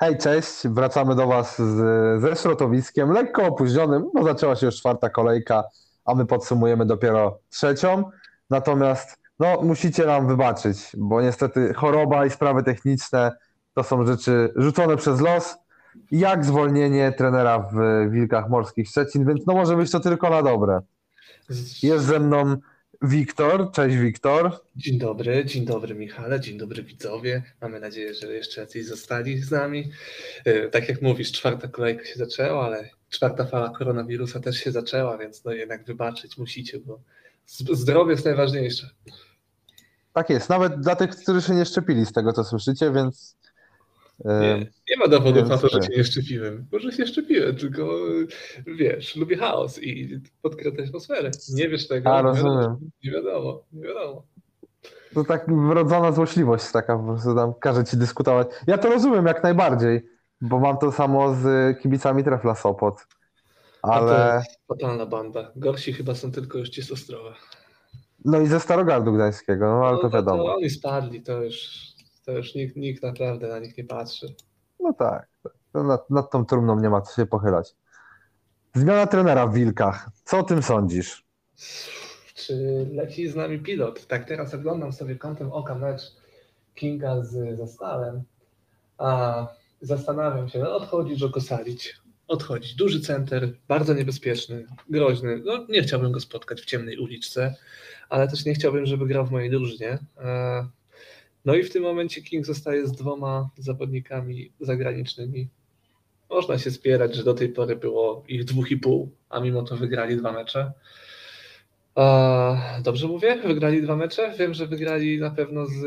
Hej, cześć, wracamy do Was z, ze środowiskiem, lekko opóźnionym, bo zaczęła się już czwarta kolejka, a my podsumujemy dopiero trzecią. Natomiast no, musicie nam wybaczyć, bo niestety choroba i sprawy techniczne to są rzeczy rzucone przez los, jak zwolnienie trenera w Wilkach Morskich Szczecin, więc no może być to tylko na dobre. Jest ze mną Wiktor, cześć Wiktor. Dzień dobry, dzień dobry Michale, dzień dobry widzowie. Mamy nadzieję, że jeszcze jacyś zostali z nami. E, Tak jak mówisz, czwarta kolejka się zaczęła, ale czwarta fala koronawirusa też się zaczęła, więc no jednak wybaczyć musicie, bo zdrowie jest najważniejsze. Tak jest, nawet dla tych, którzy się nie szczepili z tego, co słyszycie, więc... Nie, nie ma dowodów na to, że tak. się nie szczepiłem. Może się szczepiłem, tylko wiesz, lubię chaos i podkręcać atmosferę. Nie wiesz tego, A, nie wiadomo, rozumiem. nie wiadomo, nie wiadomo. To tak wrodzona złośliwość taka, po prostu tam każe ci dyskutować. Ja to rozumiem jak najbardziej, bo mam to samo z kibicami Trefla Sopot. A to Ale jest totalna banda. Gorsi chyba są tylko już ci z Ostrowa. no i ze Starogardu Gdańskiego, no ale to No, wiadomo. To oni spadli, to już, to już nikt, nikt naprawdę na nich nie patrzy. No tak, to nad, nad tą trumną nie ma co się pochylać. Zmiana trenera w Wilkach. Co o tym sądzisz? Czy leci z nami pilot? Tak teraz oglądam sobie kątem oka mecz Kinga z Zastalem, a zastanawiam się, no odchodzi Joko Salic. Odchodzi. Duży center, bardzo niebezpieczny, groźny. No, nie chciałbym go spotkać w ciemnej uliczce, ale też nie chciałbym, żeby grał w mojej drużynie. No i w tym momencie King zostaje z dwoma zawodnikami zagranicznymi. Można się spierać, że do tej pory było ich dwóch i pół, a mimo to wygrali dwa mecze. Dobrze mówię? Wygrali dwa mecze? Wiem, że wygrali na pewno z,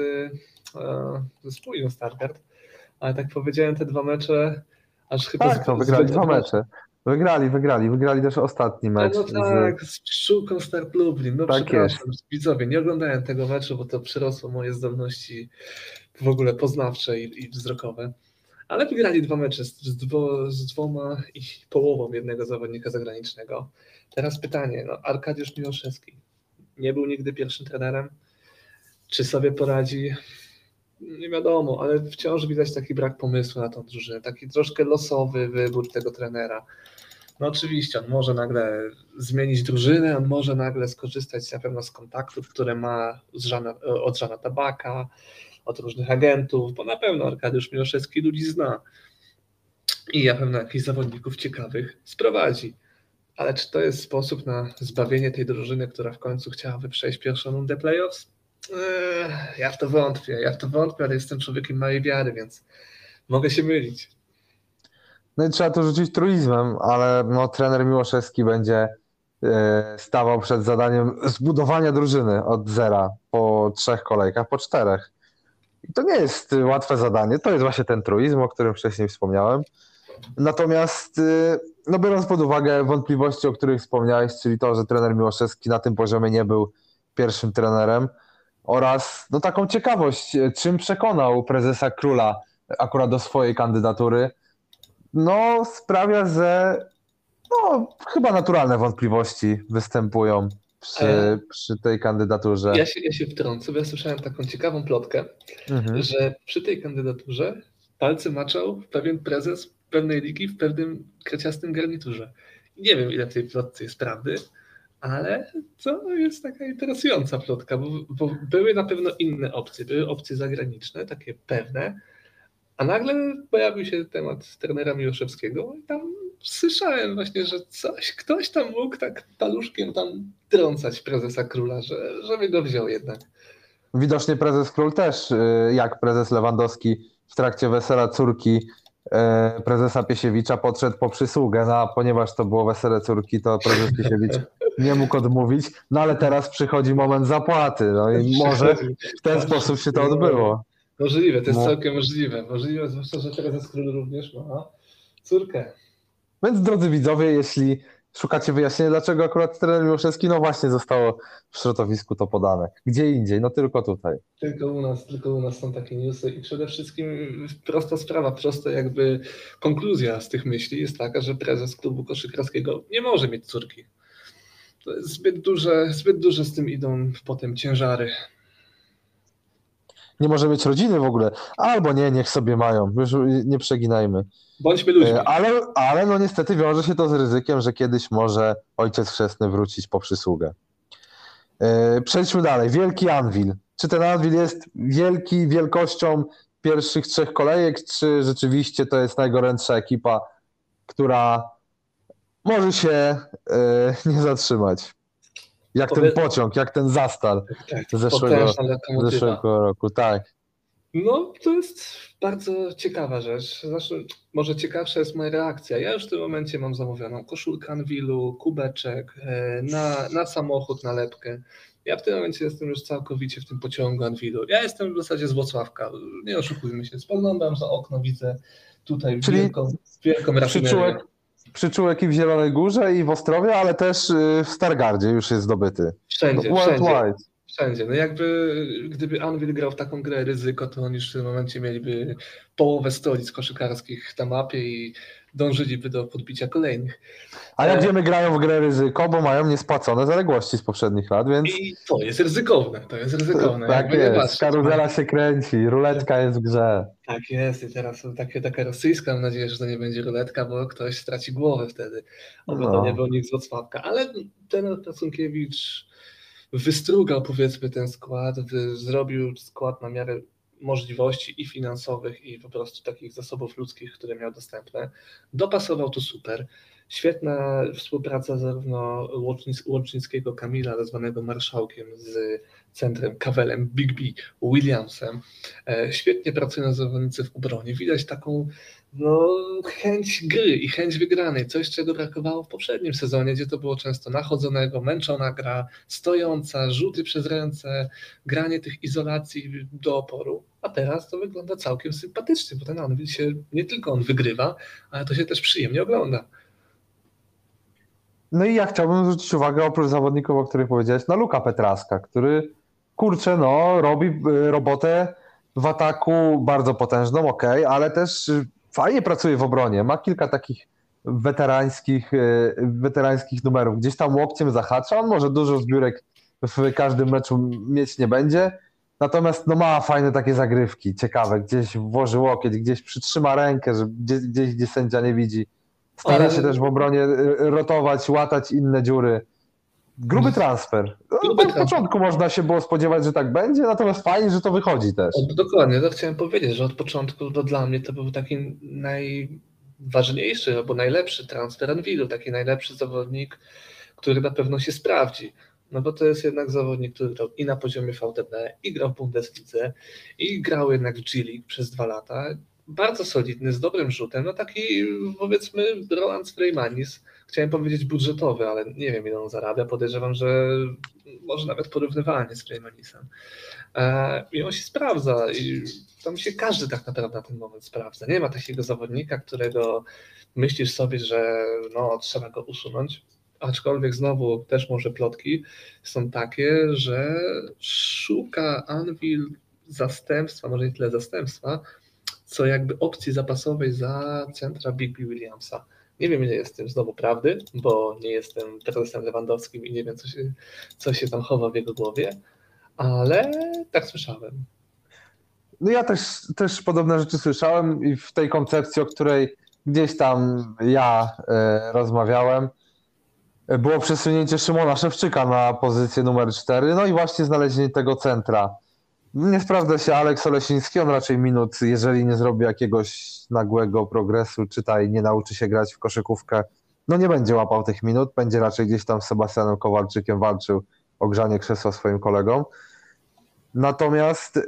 e, ze Spójnią Stargard, ale tak powiedziałem te dwa mecze, aż chyba... Tak, no, wygrali dwa mecze. Wygrali, wygrali, wygrali też ostatni No, mecz. no z- tak, z Pszczółką Start Lublin. No Tak przepraszam, widzowie, nie oglądałem tego meczu, bo to przerosło moje zdolności w ogóle poznawcze i, i wzrokowe. Ale wygrali dwa mecze z, z, dwo, z dwoma i połową jednego zawodnika zagranicznego. Teraz pytanie, no Arkadiusz Miłoszewski nie był nigdy pierwszym trenerem. Czy sobie poradzi? Nie wiadomo, ale wciąż widać taki brak pomysłu na tą drużynę, taki troszkę losowy wybór tego trenera. No oczywiście, on może nagle zmienić drużynę, on może nagle skorzystać na pewno z kontaktów, które ma z Żana, od Żana Tabaka, od różnych agentów, bo na pewno Arkadiusz Miłoszewski ludzi zna i na pewno jakichś zawodników ciekawych sprowadzi. Ale czy to jest sposób na zbawienie tej drużyny, która w końcu chciałaby przejść pierwszą rundę playoffs? Eee, ja w to wątpię, ja w to wątpię, ale jestem człowiekiem małej wiary, więc mogę się mylić. No i trzeba to rzucić truizmem, ale no, trener Miłoszewski będzie e, stawał przed zadaniem zbudowania drużyny od zera po trzech kolejkach, po czterech. I to nie jest łatwe zadanie. To jest właśnie ten truizm, o którym wcześniej wspomniałem. Natomiast, y, no biorąc pod uwagę wątpliwości, o których wspomniałeś, czyli to, że trener Miłoszewski na tym poziomie nie był pierwszym trenerem, oraz no, taką ciekawość, y, czym przekonał prezesa Króla akurat do swojej kandydatury, no sprawia, że no, chyba naturalne wątpliwości występują przy, Ale- przy tej kandydaturze. Ja się, ja się wtrącę, bo ja słyszałem taką ciekawą plotkę, Mhm. że przy tej kandydaturze palce maczał pewien prezes pewnej ligi w pewnym kreciastym garniturze. Nie wiem, ile w tej plotce jest prawdy, ale to jest taka interesująca plotka, bo, bo były na pewno inne opcje, były opcje zagraniczne, takie pewne, a nagle pojawił się temat trenera Miłoszewskiego i tam słyszałem właśnie, że coś, ktoś tam mógł tak paluszkiem tam trącać prezesa króla, że, żeby go wziął jednak. Widocznie prezes Król też, y, jak prezes Lewandowski w trakcie wesela córki y, prezesa Piesiewicza podszedł po przysługę, no a ponieważ to było wesele córki, to prezes Piesiewicz nie mógł odmówić, no ale teraz przychodzi moment zapłaty, no i może w ten sposób się to odbyło. Możliwe, to jest No. całkiem możliwe. Możliwe, zwłaszcza, że prezes król również ma córkę. Więc drodzy widzowie, jeśli szukacie wyjaśnienia, dlaczego akurat trener Miłoszewski, no właśnie zostało w środowisku to podane. Gdzie indziej, no tylko tutaj. Tylko u nas, tylko u nas są takie newsy i przede wszystkim prosta sprawa, prosta jakby konkluzja z tych myśli jest taka, że prezes klubu koszykarskiego nie może mieć córki. To jest zbyt duże, zbyt duże z tym idą potem ciężary. Nie może mieć rodziny w ogóle. Albo nie, niech sobie mają, już nie przeginajmy. Bądźmy ludźmi. E, Ale, ale no niestety wiąże się to z ryzykiem, że kiedyś może ojciec chrzestny wrócić po przysługę. E, Przejdźmy dalej. Wielki Anvil. Czy ten Anvil jest wielki wielkością pierwszych trzech kolejek, czy rzeczywiście to jest najgorętsza ekipa, która może się e, nie zatrzymać? Jak ten Powiedz- pociąg, jak ten zastal Tak, zeszłego- zeszłego roku, tak. No, to jest bardzo ciekawa rzecz. Zresztą, może ciekawsza jest moja reakcja. Ja już w tym momencie mam zamówioną koszulkę Anwilu, kubeczek, e, na, na samochód, nalepkę. Ja w tym momencie jestem już całkowicie w tym pociągu Anwilu. Ja jestem w zasadzie z Włocławka. Nie oszukujmy się. Spoglądam za okno, widzę tutaj Czyli wielką, wielką rafinerię. Przyczółek, przyczółek i w Zielonej Górze, i w Ostrowie, ale też y, w Stargardzie już jest zdobyty. Wszędzie, wszędzie. Worldwide. Wszędzie. No jakby gdyby Anvil grał w taką grę ryzyko, to oni już w tym momencie mieliby połowę stolic koszykarskich na mapie i dążyliby do podbicia kolejnych. A jak E. wiemy, grają w grę ryzyko, bo mają niespłacone zaległości z poprzednich lat, więc I to jest ryzykowne, to jest ryzykowne. tak jest. patrzeć. Karuzela się kręci, ruletka jest w grze. Tak jest i teraz takie, taka rosyjska, mam nadzieję, że to nie będzie ruletka, bo ktoś straci głowę wtedy. Oby No. to nie był nikt z Wrocławka. Ale ten Prasunkiewicz wystrugał powiedzmy ten skład, zrobił skład na miarę możliwości i finansowych i po prostu takich zasobów ludzkich, które miał dostępne. Dopasował to super. Świetna współpraca zarówno Łocznic, Łocznickiego Kamila, zwanego marszałkiem z centrem Kawelem Big B Williamsem. E, Świetnie pracują zawodnicy w obronie. Widać taką no, chęć gry i chęć wygranej. Coś, czego brakowało w poprzednim sezonie, gdzie to było często nachodzonego, męczona gra, stojąca, rzuty przez ręce, granie tych izolacji do oporu. A teraz to wygląda całkiem sympatycznie, bo ten Anvil się nie tylko on wygrywa, ale to się też przyjemnie ogląda. No i ja chciałbym zwrócić uwagę, oprócz zawodników, o których powiedziałeś, na Luka Petraska, który kurczę, no, robi y, robotę w ataku bardzo potężną, ok, ale też fajnie pracuje w obronie. Ma kilka takich weterańskich, y, weterańskich numerów. Gdzieś tam łokciem zahacza, on może dużo zbiórek w każdym meczu mieć nie będzie, natomiast no, ma fajne takie zagrywki, ciekawe, gdzieś włoży łokieć, gdzieś przytrzyma rękę, że gdzieś, gdzieś gdzie sędzia nie widzi. Stara się też w obronie rotować, łatać inne dziury. Gruby transfer. No, Gruby początku można się było spodziewać, że tak będzie, natomiast fajnie, że to wychodzi też. Dokładnie, to chciałem powiedzieć, że od początku to dla mnie to był taki najważniejszy albo najlepszy transfer Anwilu, taki najlepszy zawodnik, który na pewno się sprawdzi. No bo to jest jednak zawodnik, który grał i na poziomie VTB, i grał w Bundeslidze, i grał jednak w G-League przez dwa lata. Bardzo solidny, z dobrym rzutem, no taki powiedzmy Roland Freymanis, chciałem powiedzieć budżetowy, ale nie wiem ile on zarabia, podejrzewam, że może nawet porównywalnie z Freymanisem. E, I on się sprawdza i tam się każdy tak naprawdę na ten moment sprawdza. Nie ma takiego zawodnika, którego myślisz sobie, że no, trzeba go usunąć. Aczkolwiek znowu też może plotki są takie, że szuka Anvil zastępstwa, może nie tyle zastępstwa, co jakby opcji zapasowej za centra Big B Williamsa. Nie wiem, ile jest w tym znowu prawdy, bo nie jestem prezesem Lewandowskim i nie wiem, co się, co się tam chowa w jego głowie, ale tak słyszałem. No ja też, też podobne rzeczy słyszałem i w tej koncepcji, o której gdzieś tam ja e, rozmawiałem, e, było przesunięcie Szymona Szewczyka na pozycję numer 4, no i właśnie znalezienie tego centra. Nie sprawdza się Aleks Olesiński, on raczej minut, jeżeli nie zrobi jakiegoś nagłego progresu, czytaj, nie nauczy się grać w koszykówkę, no nie będzie łapał tych minut, będzie raczej gdzieś tam z Sebastianem Kowalczykiem walczył o grzanie krzesła swoim kolegom. Natomiast y,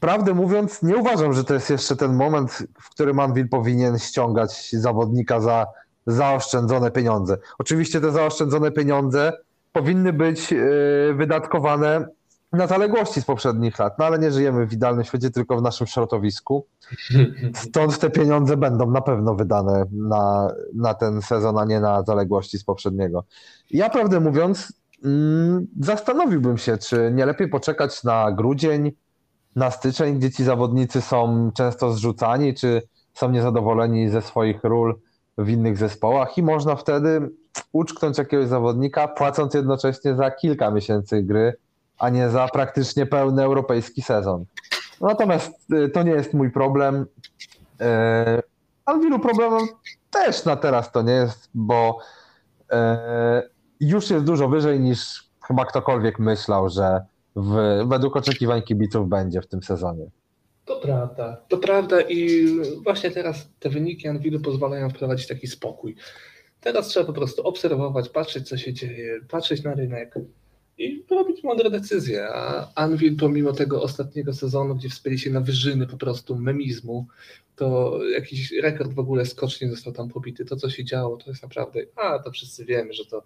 prawdę mówiąc, nie uważam, że to jest jeszcze ten moment, w którym Anvil powinien ściągać zawodnika za zaoszczędzone pieniądze. Oczywiście te zaoszczędzone pieniądze powinny być y, wydatkowane na zaległości z poprzednich lat, no ale nie żyjemy w idealnym świecie, tylko w naszym środowisku. Stąd te pieniądze będą na pewno wydane na, na ten sezon, a nie na zaległości z poprzedniego. Ja prawdę mówiąc, mm, zastanowiłbym się, czy nie lepiej poczekać na grudzień, na styczeń, gdzie ci zawodnicy są często zrzucani, czy są niezadowoleni ze swoich ról w innych zespołach i można wtedy uczknąć jakiegoś zawodnika, płacąc jednocześnie za kilka miesięcy gry a nie za praktycznie pełny europejski sezon. Natomiast y, to nie jest mój problem. E, Ale wielu problemem też na teraz to nie jest, bo e, już jest dużo wyżej niż chyba ktokolwiek myślał, że w, według oczekiwań kibiców będzie w tym sezonie. To prawda, to prawda i właśnie teraz te wyniki Anwilu pozwalają wprowadzić taki spokój. Teraz trzeba po prostu obserwować, patrzeć co się dzieje, patrzeć na rynek i robić mądre decyzje. A Anvil pomimo tego ostatniego sezonu, gdzie wspięli się na wyżyny po prostu memizmu, to jakiś rekord w ogóle skocznie został tam pobity. To co się działo to jest naprawdę, a to wszyscy wiemy, że to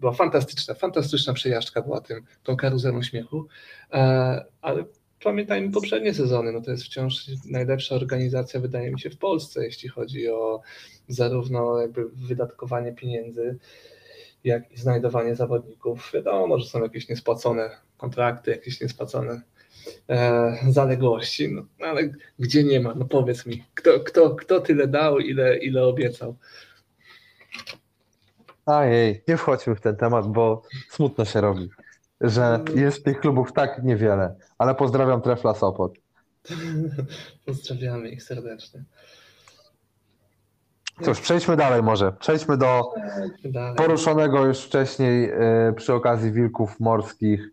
była fantastyczna, fantastyczna przejażdżka była tym, tą karuzelą śmiechu, E, ale pamiętajmy poprzednie sezony, no to jest wciąż najlepsza organizacja, wydaje mi się, w Polsce, jeśli chodzi o zarówno jakby wydatkowanie pieniędzy, jak i znajdowanie zawodników. Wiadomo, że są jakieś niespłacone kontrakty, jakieś niespłacone e, zaległości, no, ale gdzie nie ma? No powiedz mi, kto, kto, kto tyle dał, ile, ile obiecał? Ojej, nie wchodźmy w ten temat, bo smutno się robi, że jest tych klubów tak niewiele, ale pozdrawiam Trefla Sopot. Pozdrawiamy ich serdecznie. Cóż, przejdźmy dalej może. Przejdźmy do poruszonego już wcześniej e, przy okazji Wilków Morskich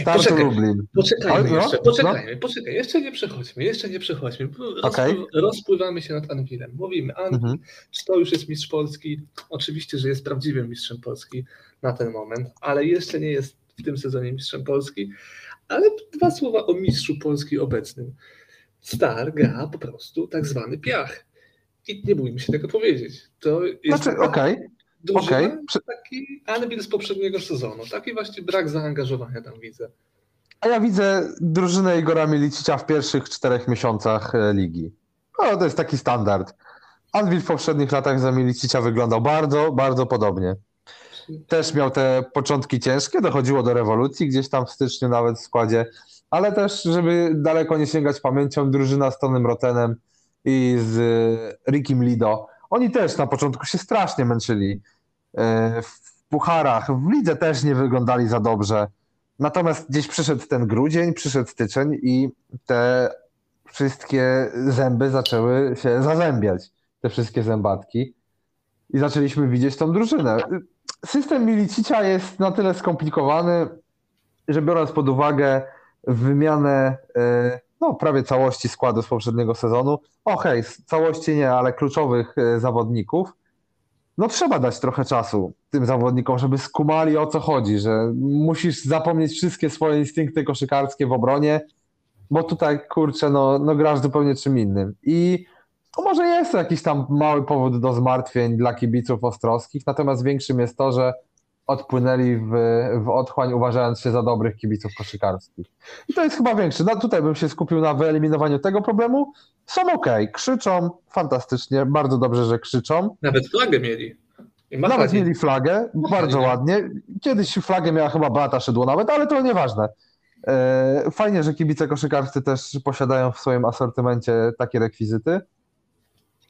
Startu poczekaj. Lublin. Poczekajmy Ale no, jeszcze, no. poczekajmy, poczekaj, jeszcze nie przechodźmy, jeszcze nie przechodźmy. Okej. Rozpływamy się nad Anwilem. Mówimy, Anwil, Mhm. czy to już jest mistrz Polski? Oczywiście, że jest prawdziwym mistrzem Polski na ten moment, ale jeszcze nie jest w tym sezonie mistrzem Polski. Ale dwa słowa o mistrzu Polski obecnym. Star gra po prostu tak zwany piach. I nie bójmy się tego powiedzieć. To jest Znaczy, drużyna, okej. Przy- taki z poprzedniego sezonu. Taki właśnie brak zaangażowania tam widzę. A ja widzę drużynę Igora Milicicia w pierwszych czterech miesiącach e, ligi. No, to jest taki standard. Anwil w poprzednich latach za Milicicia wyglądał bardzo, bardzo podobnie. Też miał te początki ciężkie, dochodziło do rewolucji gdzieś tam w styczniu nawet w składzie, ale też, żeby daleko nie sięgać pamięcią, drużyna z Tonym Rotenem i z e, Rickim Lido, oni też na początku się strasznie męczyli. E, W pucharach, w lidze też nie wyglądali za dobrze. Natomiast gdzieś przyszedł ten grudzień, przyszedł styczeń i te wszystkie zęby zaczęły się zazębiać, te wszystkie zębatki. I zaczęliśmy widzieć tą drużynę. System Milicicia jest na tyle skomplikowany, że biorąc pod uwagę wymianę e, no, prawie całości składu z poprzedniego sezonu, okej, z całości nie, ale kluczowych e, zawodników, no trzeba dać trochę czasu tym zawodnikom, żeby skumali o co chodzi, że musisz zapomnieć wszystkie swoje instynkty koszykarskie w obronie, bo tutaj kurczę, no, no grasz zupełnie czym innym. I może jest jakiś tam mały powód do zmartwień dla kibiców ostrowskich, natomiast większym jest to, że odpłynęli w, w otchłań, uważając się za dobrych kibiców koszykarskich. I to jest chyba większy. No tutaj bym się skupił na wyeliminowaniu tego problemu. Są okej, krzyczą fantastycznie, bardzo dobrze, że krzyczą. Nawet flagę mieli. Nawet mieli flagę, bardzo ładnie. Kiedyś flagę miała chyba Beata Szydło nawet, ale to nieważne. E, Fajnie, że kibice koszykarscy też posiadają w swoim asortymencie takie rekwizyty.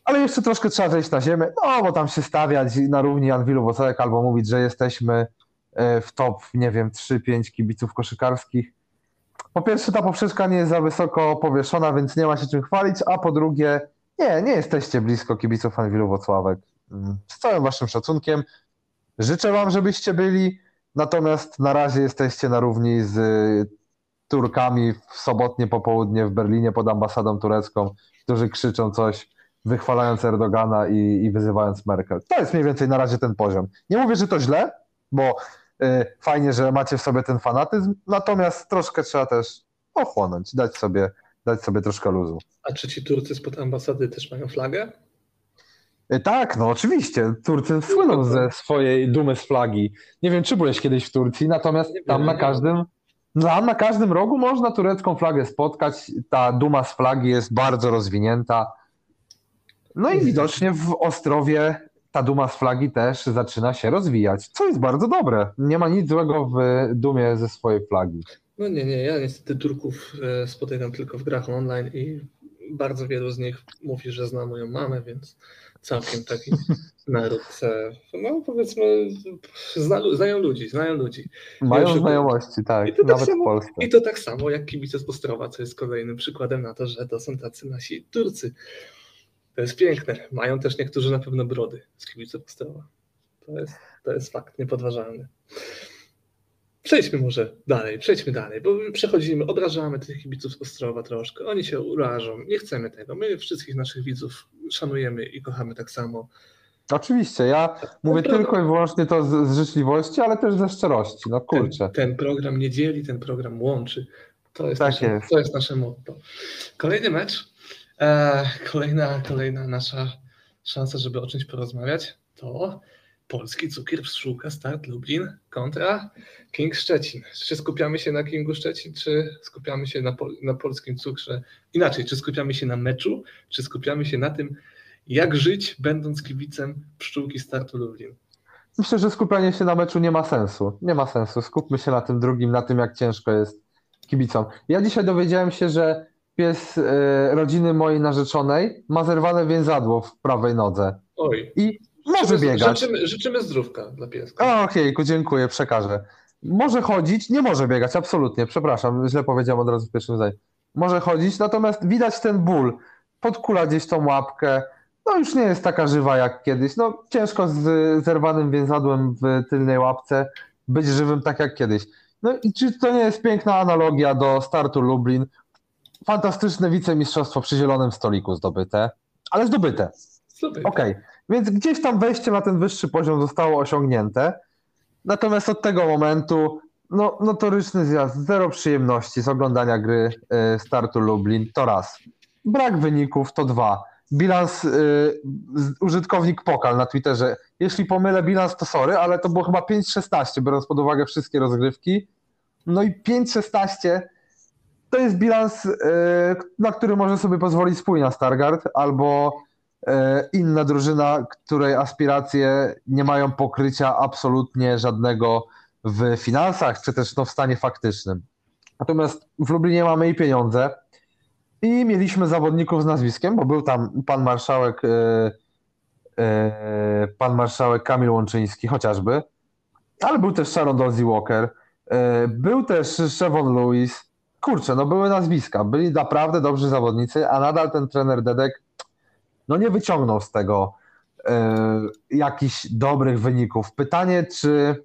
Ale jeszcze troszkę trzeba zejść na ziemię, no bo tam się stawiać na równi Anwilu Wocek albo mówić, że jesteśmy e, w top, nie wiem, 3-5 kibiców koszykarskich. Po pierwsze, ta poprzeczka nie jest za wysoko powieszona, więc nie ma się czym chwalić, a po drugie, nie, nie jesteście blisko kibiców Anwilu Wocławek. Mm, Z całym waszym szacunkiem. Życzę wam, żebyście byli, natomiast na razie jesteście na równi z y, Turkami w sobotnie popołudnie w Berlinie pod ambasadą turecką, którzy krzyczą coś, wychwalając Erdogana i, i wyzywając Merkel. To jest mniej więcej na razie ten poziom. Nie mówię, że to źle, bo y, fajnie, że macie w sobie ten fanatyzm, natomiast troszkę trzeba też ochłonąć, dać sobie, dać sobie troszkę luzu. A czy ci Turcy spod ambasady też mają flagę? Y, Tak, no oczywiście. Turcy słyną ze swojej dumy z flagi. Nie wiem, czy byłeś kiedyś w Turcji, natomiast tam na każdym, tam na każdym rogu można turecką flagę spotkać. Ta duma z flagi jest bardzo rozwinięta. No i widocznie w Ostrowie ta duma z flagi też zaczyna się rozwijać, co jest bardzo dobre. Nie ma nic złego w dumie ze swojej flagi. No nie, nie, ja niestety Turków e, spotykam tylko w grach online i bardzo wielu z nich mówi, że zna moją mamę, więc całkiem taki naród, e, no powiedzmy, zna, znają ludzi, znają ludzi. Mają Wiesz, znajomości, tak, I to tak nawet w samo- Polsce. I to tak samo jak kibice z Ostrowa, co jest kolejnym przykładem na to, że to są tacy nasi Turcy. To jest piękne. Mają też niektórzy na pewno brody z kibiców Ostrowa. To jest, to jest fakt niepodważalny. Przejdźmy może dalej, przejdźmy dalej, bo przechodzimy, obrażamy tych kibiców z Ostrowa troszkę. Oni się urażą, nie chcemy tego. My wszystkich naszych widzów szanujemy i kochamy tak samo. Oczywiście, ja mówię tylko i wyłącznie to z, z życzliwości, ale też ze szczerości, no kurczę. Ten, ten program nie dzieli, ten program łączy. To jest, Tak nasze, jest. To jest nasze motto. Kolejny mecz, kolejna, kolejna nasza szansa, żeby o czymś porozmawiać, to polski cukier pszczółka Start Lublin kontra King Szczecin. Czy skupiamy się na Kingu Szczecin, czy skupiamy się na, pol, na polskim cukrze? Inaczej, czy skupiamy się na meczu, czy skupiamy się na tym, jak żyć, będąc kibicem pszczółki Startu Lublin? Myślę, że skupianie się na meczu nie ma sensu. Nie ma sensu. Skupmy się na tym drugim, na tym, jak ciężko jest kibicom. Ja dzisiaj dowiedziałem się, że pies e, rodziny mojej narzeczonej ma zerwane więzadło w prawej nodze Oj, i może biegać. Życzymy, życzymy zdrówka dla pieska. O, Okejku, dziękuję, przekażę. Może chodzić, nie może biegać, absolutnie, przepraszam, źle powiedziałem od razu w pierwszym zdaniu. Może chodzić, natomiast widać ten ból, podkula gdzieś tą łapkę, no już nie jest taka żywa jak kiedyś. No ciężko z zerwanym więzadłem w tylnej łapce być żywym tak jak kiedyś. No i czy to nie jest piękna analogia do startu Lublin? Fantastyczne wicemistrzostwo przy zielonym stoliku zdobyte, ale zdobyte. Super. Okej, więc gdzieś tam wejście na ten wyższy poziom zostało osiągnięte. Natomiast od tego momentu no, notoryczny zjazd, zero przyjemności z oglądania gry y, startu Lublin, to raz. Brak wyników, to dwa. Bilans, y, użytkownik Pokal na Twitterze, jeśli pomylę bilans, to sorry, ale to było chyba 5-16, biorąc pod uwagę wszystkie rozgrywki. No i 5-16 to jest bilans, y, na który może sobie pozwolić spójna Stargard, albo e, inna drużyna, której aspiracje nie mają pokrycia absolutnie żadnego w finansach, czy też no, w stanie faktycznym. Natomiast w Lublinie mamy i pieniądze, i mieliśmy zawodników z nazwiskiem, bo był tam pan marszałek, e, e, pan marszałek Kamil Łączyński chociażby, ale był też Sharon Dorsey Walker, e, był też Shevon Lewis. Kurczę, no były nazwiska, byli naprawdę dobrzy zawodnicy, a nadal ten trener Dedek no nie wyciągnął z tego e, jakichś dobrych wyników. Pytanie, czy.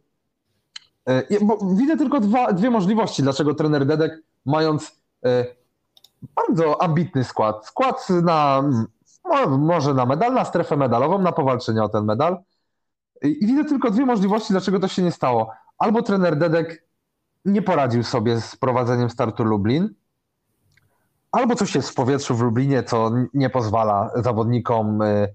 Bo widzę tylko dwa, dwie możliwości, dlaczego trener Dedek, mając e, bardzo ambitny skład, skład na mo- może na medal, na strefę medalową, na powalczenie o ten medal. I widzę tylko dwie możliwości, dlaczego to się nie stało. Albo trener Dedek nie poradził sobie z prowadzeniem startu Lublin, albo coś jest w powietrzu w Lublinie, co nie pozwala zawodnikom y,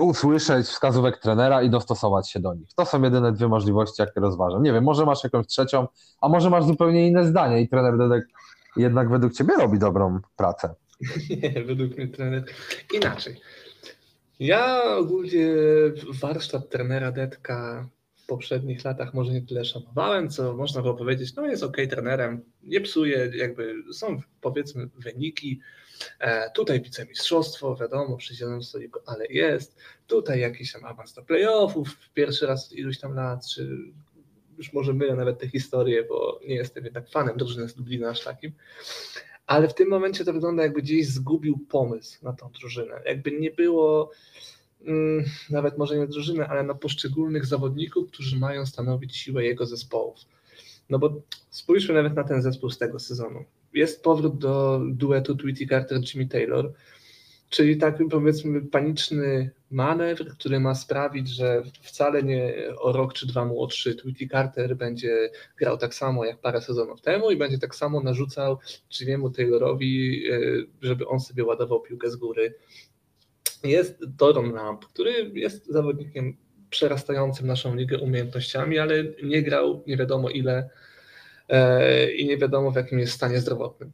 usłyszeć wskazówek trenera i dostosować się do nich. To są jedyne dwie możliwości, jakie rozważam. Nie wiem, może masz jakąś trzecią, a może masz zupełnie inne zdanie i trener Dedek jednak według ciebie robi dobrą pracę. Nie, według mnie trener inaczej. Ja ogólnie warsztat trenera Detka poprzednich latach może nie tyle szanowałem, co można było powiedzieć, no jest okej trenerem, nie psuje, jakby są powiedzmy wyniki, e, tutaj wicemistrzostwo, wiadomo, przy zielonym stoliku, ale jest, tutaj jakiś tam awans do playoffów, pierwszy raz iluś tam lat, czy już może mylę nawet te historie, bo nie jestem jednak fanem drużyny z Lublina aż takim, ale w tym momencie to wygląda jakby gdzieś zgubił pomysł na tą drużynę. Jakby nie było nawet może nie drużyny, ale na poszczególnych zawodników, którzy mają stanowić siłę jego zespołów. No bo spójrzmy nawet na ten zespół z tego sezonu. Jest powrót do duetu Tweety Carter-Jimmy Taylor, czyli taki powiedzmy paniczny manewr, który ma sprawić, że wcale nie o rok czy dwa młodszy Tweety Carter będzie grał tak samo jak parę sezonów temu i będzie tak samo narzucał Jimmy'emu Taylorowi, e, żeby on sobie ładował piłkę z góry. Jest Doron Lamp, który jest zawodnikiem przerastającym naszą ligę umiejętnościami, ale nie grał nie wiadomo ile e, i nie wiadomo w jakim jest stanie zdrowotnym.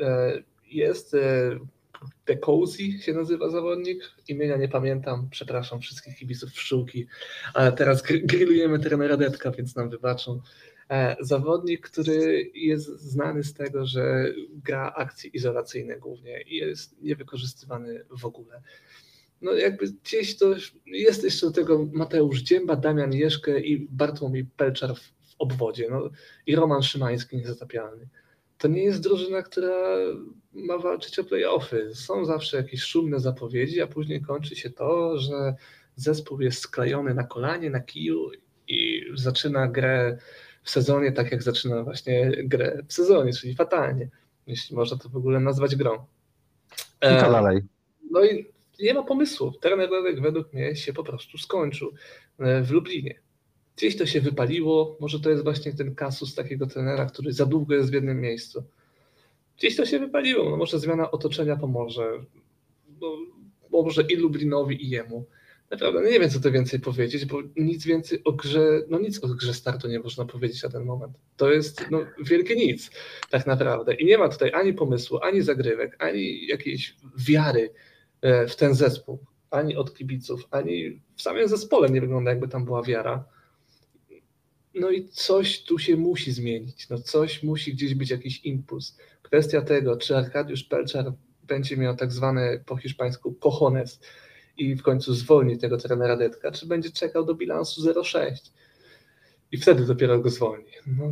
E, Jest e, The Cozy się nazywa zawodnik, imienia nie pamiętam, przepraszam wszystkich kibiców pszczółki, ale teraz gr- grillujemy trenera Detka, więc nam wybaczą. E, zawodnik, który jest znany z tego, że gra akcje izolacyjne głównie i jest niewykorzystywany w ogóle. No jakby gdzieś to jest jeszcze do tego Mateusz Dzięba, Damian Jeszkę i Bartłomiej Pelczar w, w obwodzie. No, I Roman Szymański niezatapialny. To nie jest drużyna, która ma walczyć o playoffy. Są zawsze jakieś szumne zapowiedzi, a później kończy się to, że zespół jest sklejony na kolanie, na kiju i zaczyna grę w sezonie tak, jak zaczyna właśnie grę w sezonie, czyli fatalnie, jeśli można to w ogóle nazwać grą. Dalej? No i nie ma pomysłu. Trener Radek według mnie się po prostu skończył e, w Lublinie. Gdzieś to się wypaliło, może to jest właśnie ten kasus takiego trenera, który za długo jest w jednym miejscu. Gdzieś to się wypaliło, no może zmiana otoczenia pomoże, no, może i Lublinowi i jemu. Naprawdę nie wiem, co to więcej powiedzieć, bo nic więcej o grze, no nic o grze startu nie można powiedzieć na ten moment. To jest no, wielkie nic, tak naprawdę. I nie ma tutaj ani pomysłu, ani zagrywek, ani jakiejś wiary w ten zespół, ani od kibiców, ani w samym zespole nie wygląda, jakby tam była wiara. No i coś tu się musi zmienić, no coś musi gdzieś być jakiś impuls. Kwestia tego, czy Arkadiusz Pelczar będzie miał tak zwany po hiszpańsku cojones, i w końcu zwolni tego trenera Detka, czy będzie czekał do bilansu 0,6 i wtedy dopiero go zwolni. No,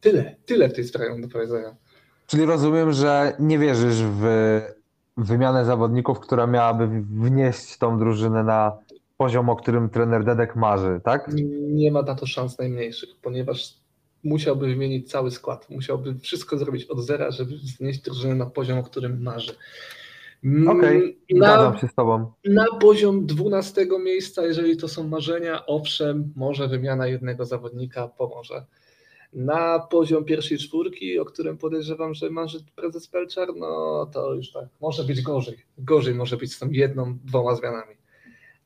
tyle, tyle w tej sprawie mam do powiedzenia. Czyli rozumiem, że nie wierzysz w wymianę zawodników, która miałaby wnieść tą drużynę na poziom, o którym trener Dedek marzy, tak? Nie ma na to szans najmniejszych, ponieważ musiałby wymienić cały skład, musiałby wszystko zrobić od zera, żeby wznieść drużynę na poziom, o którym marzy. Okej, okay, zgadzam się z Tobą. Na poziom 12 miejsca, jeżeli to są marzenia, owszem, może wymiana jednego zawodnika pomoże. Na poziom pierwszej czwórki, o którym podejrzewam, że marzy prezes Pelczar, no to już tak, może być gorzej. Gorzej może być z tą jedną, dwoma zmianami.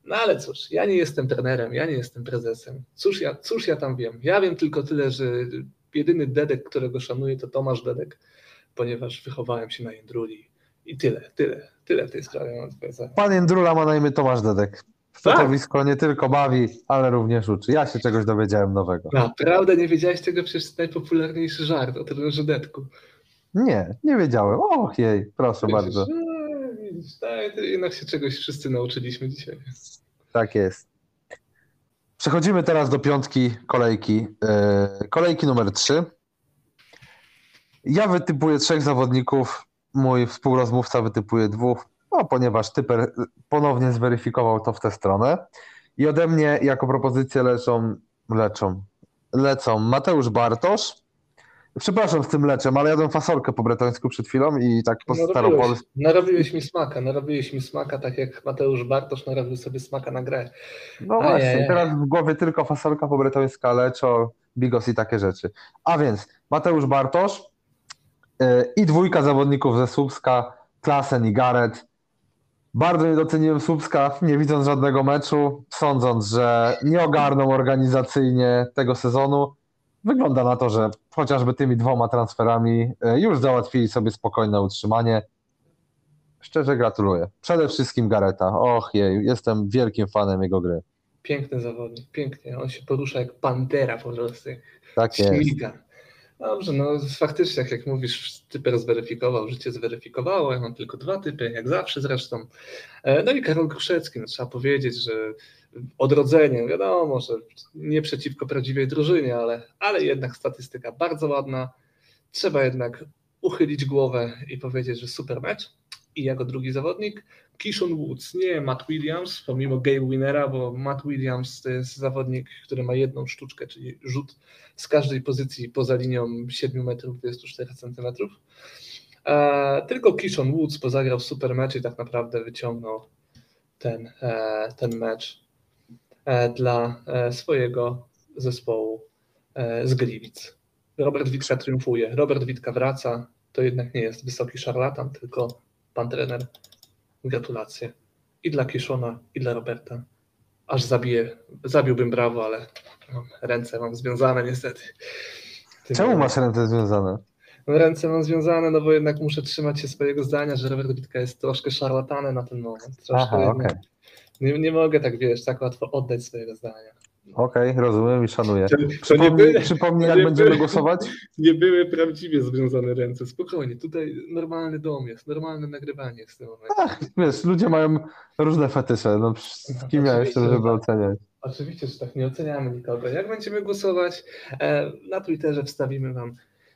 No ale cóż, ja nie jestem trenerem, ja nie jestem prezesem. Cóż ja, cóż ja tam wiem? Ja wiem tylko tyle, że jedyny dedek, którego szanuję, to Tomasz Dedek, ponieważ wychowałem się na Jędruli i tyle, tyle, tyle w tej sprawie. Pan Jędrula ma na imię Tomasz Dedek. Stanowisko tak? nie tylko bawi, ale również uczy. Ja się czegoś dowiedziałem nowego. Naprawdę nie wiedziałeś tego? Przecież to najpopularniejszy żart o Dedku. Nie, nie wiedziałem. Och jej, proszę widzisz, bardzo. Widzisz, tak, jednak się czegoś wszyscy nauczyliśmy dzisiaj. Tak jest. Przechodzimy teraz do piątki kolejki. E, kolejki numer 3. Ja wytypuję trzech zawodników mój współrozmówca wytypuje dwóch, no, ponieważ typer ponownie zweryfikował to w tę stronę. I ode mnie jako propozycję leczą, leczą, lecą Mateusz Bartosz. Przepraszam z tym leczem, ale jadłem fasolkę po bretońsku przed chwilą i tak po narobiłeś, staropolsku. Narobiłeś mi smaka, narobiłeś mi smaka, tak jak Mateusz Bartosz narobił sobie smaka na grę. No właśnie, teraz w głowie tylko fasolka po bretońska, leczo, bigos i takie rzeczy. A więc Mateusz Bartosz, i dwójka zawodników ze Słupska, Klasen i Gareth. Bardzo nie doceniłem Słupska, nie widząc żadnego meczu, sądząc, że nie ogarną organizacyjnie tego sezonu. Wygląda na to, że chociażby tymi dwoma transferami e, już załatwili sobie spokojne utrzymanie. Szczerze gratuluję. Przede wszystkim Gareta. Och jej, jestem wielkim fanem jego gry. Piękny zawodnik, pięknie. On się porusza jak pantera po prostu. Tak Śmiga. Dobrze, no faktycznie, jak mówisz, typer zweryfikował, życie zweryfikowało, ja mam tylko dwa typy, jak zawsze zresztą. E, no i Karol Kruszecki, no, trzeba powiedzieć, że odrodzenie, wiadomo, że nie przeciwko prawdziwej drużynie, ale, ale jednak statystyka bardzo ładna. Trzeba jednak uchylić głowę i powiedzieć, że super mecz. I jako drugi zawodnik Kishon Woods, nie Matt Williams, pomimo Gay Winnera, bo Matt Williams to jest zawodnik, który ma jedną sztuczkę, czyli rzut z każdej pozycji poza linią 7 metrów 24 centymetrów. E, tylko Kishon Woods pozagrał super mecz i tak naprawdę wyciągnął ten, e, ten mecz e, dla swojego zespołu z Gliwic. Robert Witka triumfuje. Robert Witka wraca. To jednak nie jest wysoki szarlatan, tylko pan trener. Gratulacje. I dla Kiszona, i dla Roberta. Aż zabiję, zabiłbym brawo, ale ręce mam związane niestety. Czemu masz ręce związane? No, ręce mam związane, no bo jednak muszę trzymać się swojego zdania, że Robert Witka jest troszkę szarlatanem na ten moment. Troszkę Aha, okay. nie, nie mogę tak, wiesz, tak łatwo oddać swojego zdania. Okej, rozumiem i szanuję. To, to nie, Przypomnij, były, przypomnij jak będziemy były- głosować? nie były prawdziwie związane ręce. Spokojnie, tutaj normalny dom jest, normalne nagrywanie jest w tym momencie. Ach, wiesz, ludzie mają różne fetysze. No, kim ja Oczywiście, jestem, że żeby tak. oceniać? Oczywiście, że tak, nie oceniamy nikogo. Jak będziemy głosować, e, na Twitterze wstawimy Wam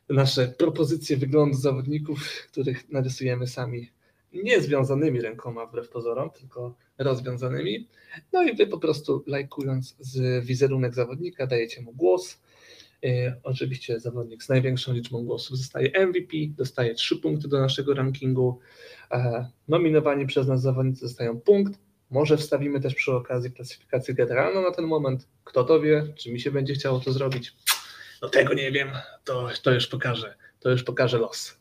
nasze propozycje wyglądu zawodników, których narysujemy sami niezwiązanymi rękoma wbrew pozorom, tylko rozwiązanymi. No i Wy po prostu lajkując z wizerunek zawodnika dajecie mu głos. E, Oczywiście zawodnik z największą liczbą głosów zostaje MVP, dostaje 3 punkty do naszego rankingu. E, Nominowani przez nas zawodnicy dostają punkt. Może wstawimy też przy okazji klasyfikację generalną na ten moment. Kto to wie, czy mi się będzie chciało to zrobić? No tego nie wiem, to, to już pokaże, to już pokaże los.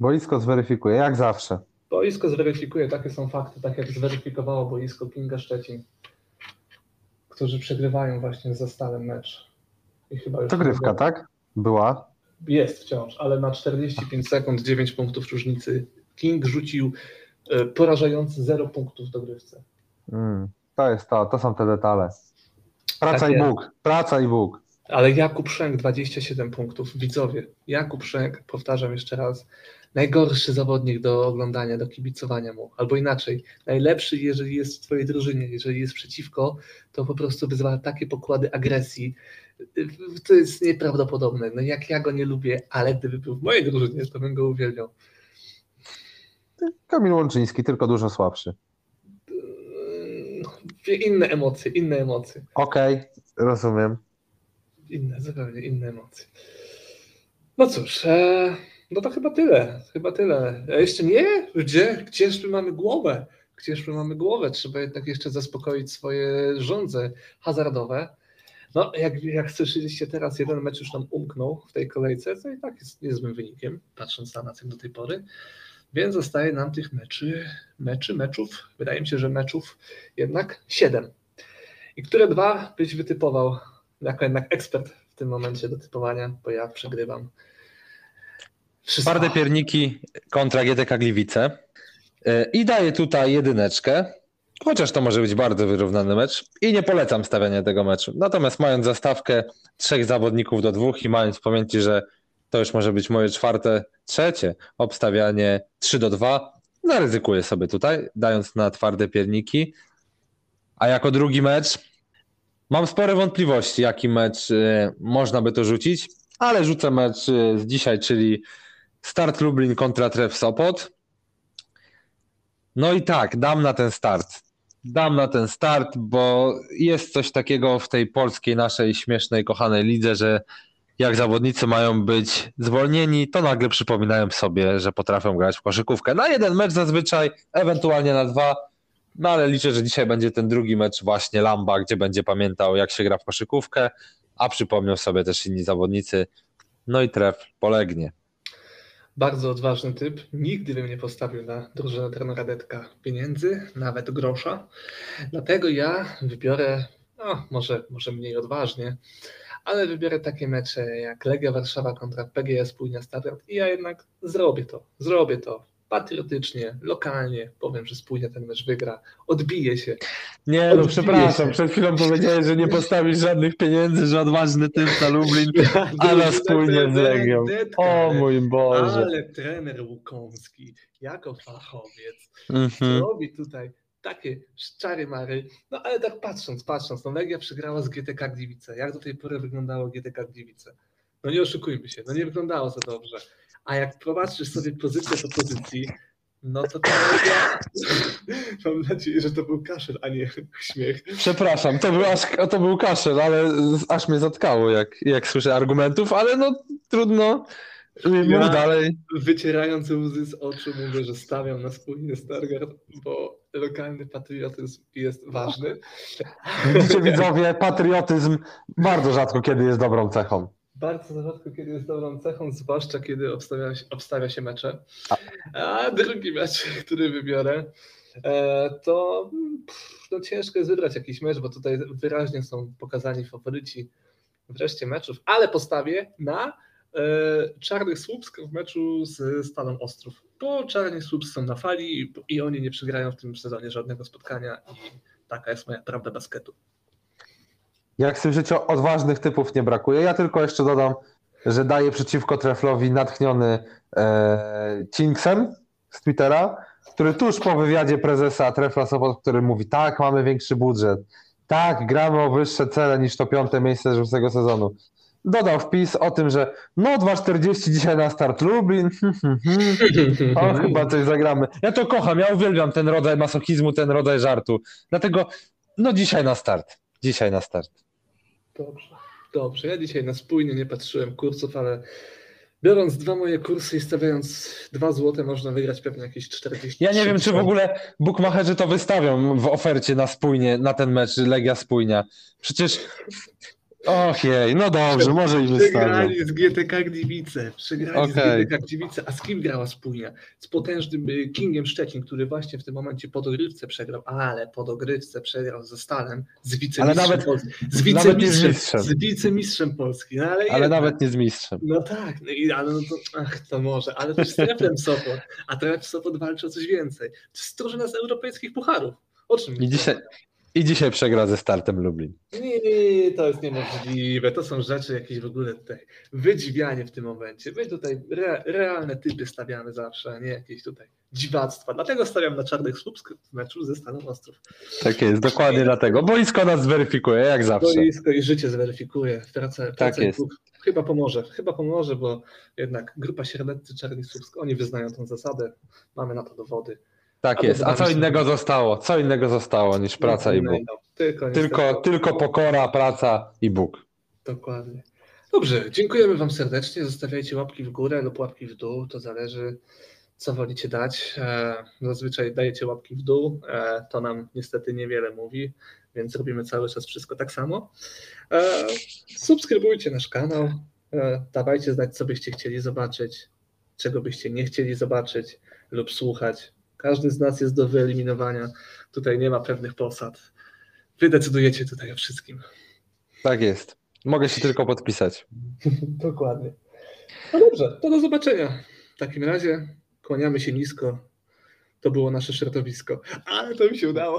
Boisko zweryfikuje, jak zawsze. Boisko zweryfikuje, takie są fakty, tak jak zweryfikowało boisko Pinga Szczecin, którzy przegrywają właśnie za stałym mecz. I chyba już Dogrywka, tak? Była. Jest wciąż, ale na 45 sekund 9 punktów różnicy. King rzucił e, porażający 0 punktów w dogrywce. Mm, to jest to, to są te detale. Praca Tak i jest. Bóg, praca i Bóg. Ale Jakub Szęk 27 punktów. Widzowie, Jakub Szęk, powtarzam jeszcze raz, najgorszy zawodnik do oglądania, do kibicowania mu. Albo inaczej, najlepszy, jeżeli jest w twojej drużynie, jeżeli jest przeciwko, to po prostu wyzwala takie pokłady agresji. To jest nieprawdopodobne. No jak ja go nie lubię, ale gdyby był w mojej drużynie, to bym go uwielbiał. Kamil Łączyński, tylko dużo słabszy. Inne emocje, inne emocje. Okej, rozumiem. Inne, zupełnie inne emocje. No cóż, e, no to chyba tyle. Chyba tyle. A jeszcze nie? Gdzie? Gdzież my mamy głowę? Gdzież my mamy głowę? Trzeba jednak jeszcze zaspokoić swoje żądze hazardowe. No, jak, jak słyszeliście teraz, jeden mecz już nam umknął w tej kolejce, co i tak jest niezłym wynikiem, patrząc na jak do tej pory. Więc zostaje nam tych meczy, meczy, meczów, wydaje mi się, że meczów jednak siedem. I które dwa byś wytypował jako jednak ekspert w tym momencie do typowania, bo ja przegrywam. Wszystko. Twarde pierniki kontra GTK Gliwice. E, I daję tutaj jedyneczkę, chociaż to może być bardzo wyrównany mecz i nie polecam stawiania tego meczu. Natomiast mając zastawkę trzech zawodników do dwóch i mając w pamięci, że to już może być moje czwarte, trzecie obstawianie 3 do 2, zaryzykuję sobie tutaj, dając na twarde pierniki. A jako drugi mecz mam spore wątpliwości, jaki mecz e, można by to rzucić, ale rzucę mecz e, z dzisiaj, czyli Start Lublin kontra Tref Sopot. No i tak, dam na ten start. Dam na ten start, bo jest coś takiego w tej polskiej naszej śmiesznej, kochanej lidze, że jak zawodnicy mają być zwolnieni, to nagle przypominają sobie, że potrafią grać w koszykówkę. Na jeden mecz zazwyczaj, ewentualnie na dwa, no ale liczę, że dzisiaj będzie ten drugi mecz właśnie Lamba, gdzie będzie pamiętał, jak się gra w koszykówkę, a przypomniał sobie też inni zawodnicy. No i tref polegnie. Bardzo odważny typ. Nigdy bym nie postawił na drużynę trenera Detka pieniędzy, nawet grosza. Dlatego ja wybiorę, no może, może mniej odważnie, ale wybiorę takie mecze jak Legia Warszawa kontra PGS Pólnia Stadion i ja jednak zrobię to, zrobię to patriotycznie, lokalnie, powiem, że Spójnia ten mecz wygra, odbije się. Nie, no Odbije przepraszam, się. przed chwilą powiedziałeś, że nie postawisz żadnych pieniędzy, że odważny typ na Lublin, a na spójnie z Legią. O mój Boże. Ale trener Łukomski, jako fachowiec, Mhm. robi tutaj takie szczary mary. No ale tak patrząc, patrząc, no Legia przegrała z GTK Gliwice. Jak do tej pory wyglądało GTK Gliwice? No nie oszukujmy się, no nie wyglądało za dobrze. A jak popatrzysz sobie pozycję po pozycji, no to Legia... Mam nadzieję, że to był kaszel, a nie śmiech. Przepraszam, to był, aż, to był kaszel, ale aż mnie zatkało, jak, jak słyszę argumentów, ale no trudno. Mów Ja- dalej. Wycierając łzy z oczu mówię, że stawiam na spójny Stargard, bo lokalny patriotyzm jest ważny. Widzicie widzowie, patriotyzm bardzo rzadko kiedy jest dobrą cechą. Bardzo rzadko, kiedy jest dobrą cechą, zwłaszcza kiedy obstawia, się- obstawia się mecze. A drugi mecz, który wybiorę, e, to mm, pff, no ciężko jest wybrać jakiś mecz, bo tutaj wyraźnie są pokazani faworyci wreszcie meczów, ale postawię na e, Czarnych Słupsk w meczu z Stalą Ostrów. Bo Czarni Słupsk są na fali i- i oni nie przegrają w tym sezonie żadnego spotkania i taka jest moja prawda basketu. Jak słyszycie, odważnych typów nie brakuje. Ja tylko jeszcze dodam, że daję przeciwko Treflowi natchniony e, Cinksem z Twittera, który tuż po wywiadzie prezesa Trefla Sopot, który mówi, tak, mamy większy budżet, tak, gramy o wyższe cele niż to piąte miejsce szóstego sezonu. Dodał wpis o tym, że no 2,40 dzisiaj na start Lublin, o, chyba coś zagramy. Ja to kocham, ja uwielbiam ten rodzaj masochizmu, ten rodzaj żartu. Dlatego, no dzisiaj na start. Dzisiaj na start. Dobrze, dobrze. Ja dzisiaj na spójnie nie patrzyłem kursów, ale biorąc dwa moje kursy i stawiając dwa złote, można wygrać pewnie jakieś 40. Ja nie wiem, czy w ogóle bukmacherzy to wystawią w ofercie na spójnie, na ten mecz Legia Spójnia. Przecież, och jej, no dobrze, może i wystawią. Przegrali z GTK Gliwice. Przegrali Okej. z GTK Gliwice. A z kim grała spójnia? Z potężnym y, Kingiem Szczecin, który właśnie w tym momencie po dogrywce przegrał, ale po dogrywce przegrał ze Stalem, z wicemistrzem nawet- Polski. Z nawet nie z wicemistrzem, mistrzem. z wicemistrzem Polski. No, ale Ale nawet nie z mistrzem. No tak, no i, ale no to, ach, to może, ale też z Treflem Sopot, a Tref Sopot walczy o coś więcej. To jest drużyna z europejskich pucharów. O czym I dzisiaj, I dzisiaj przegra ze startem Lublin. Nie, to jest niemożliwe. To są rzeczy jakieś w ogóle tutaj wydziwianie w tym momencie. My tutaj re, realne typy stawiamy zawsze, a nie jakieś tutaj dziwactwa. Dlatego stawiam na czarnych subskrypt w meczu ze Staną Ostrów. Tak jest, dokładnie dlatego. Boisko nas zweryfikuje, jak zawsze. Boisko i życie zweryfikuje. Praca Tak jest. Chyba pomoże, chyba pomoże, bo jednak grupa średnicy Czarny Słupsk, oni wyznają tę zasadę. Mamy na to dowody. Tak jest. A co innego zostało? Co innego zostało niż praca i Bóg? Innego. Tylko, Tylko, tylko pokora, praca i Bóg. Dokładnie. Dobrze, dziękujemy Wam serdecznie. Zostawiajcie łapki w górę lub łapki w dół. To zależy, co wolicie dać. E, Zazwyczaj dajecie łapki w dół. E, To nam niestety niewiele mówi, więc robimy cały czas wszystko tak samo. E, Subskrybujcie nasz kanał. Dawajcie znać, co byście chcieli zobaczyć, czego byście nie chcieli zobaczyć lub słuchać. Każdy z nas jest do wyeliminowania. Tutaj nie ma pewnych posad. Wy decydujecie tutaj o wszystkim. Tak jest. Mogę się tylko podpisać. Dokładnie. No dobrze, to do zobaczenia. W takim razie kłaniamy się nisko. To było nasze środowisko. Ale to mi się udało.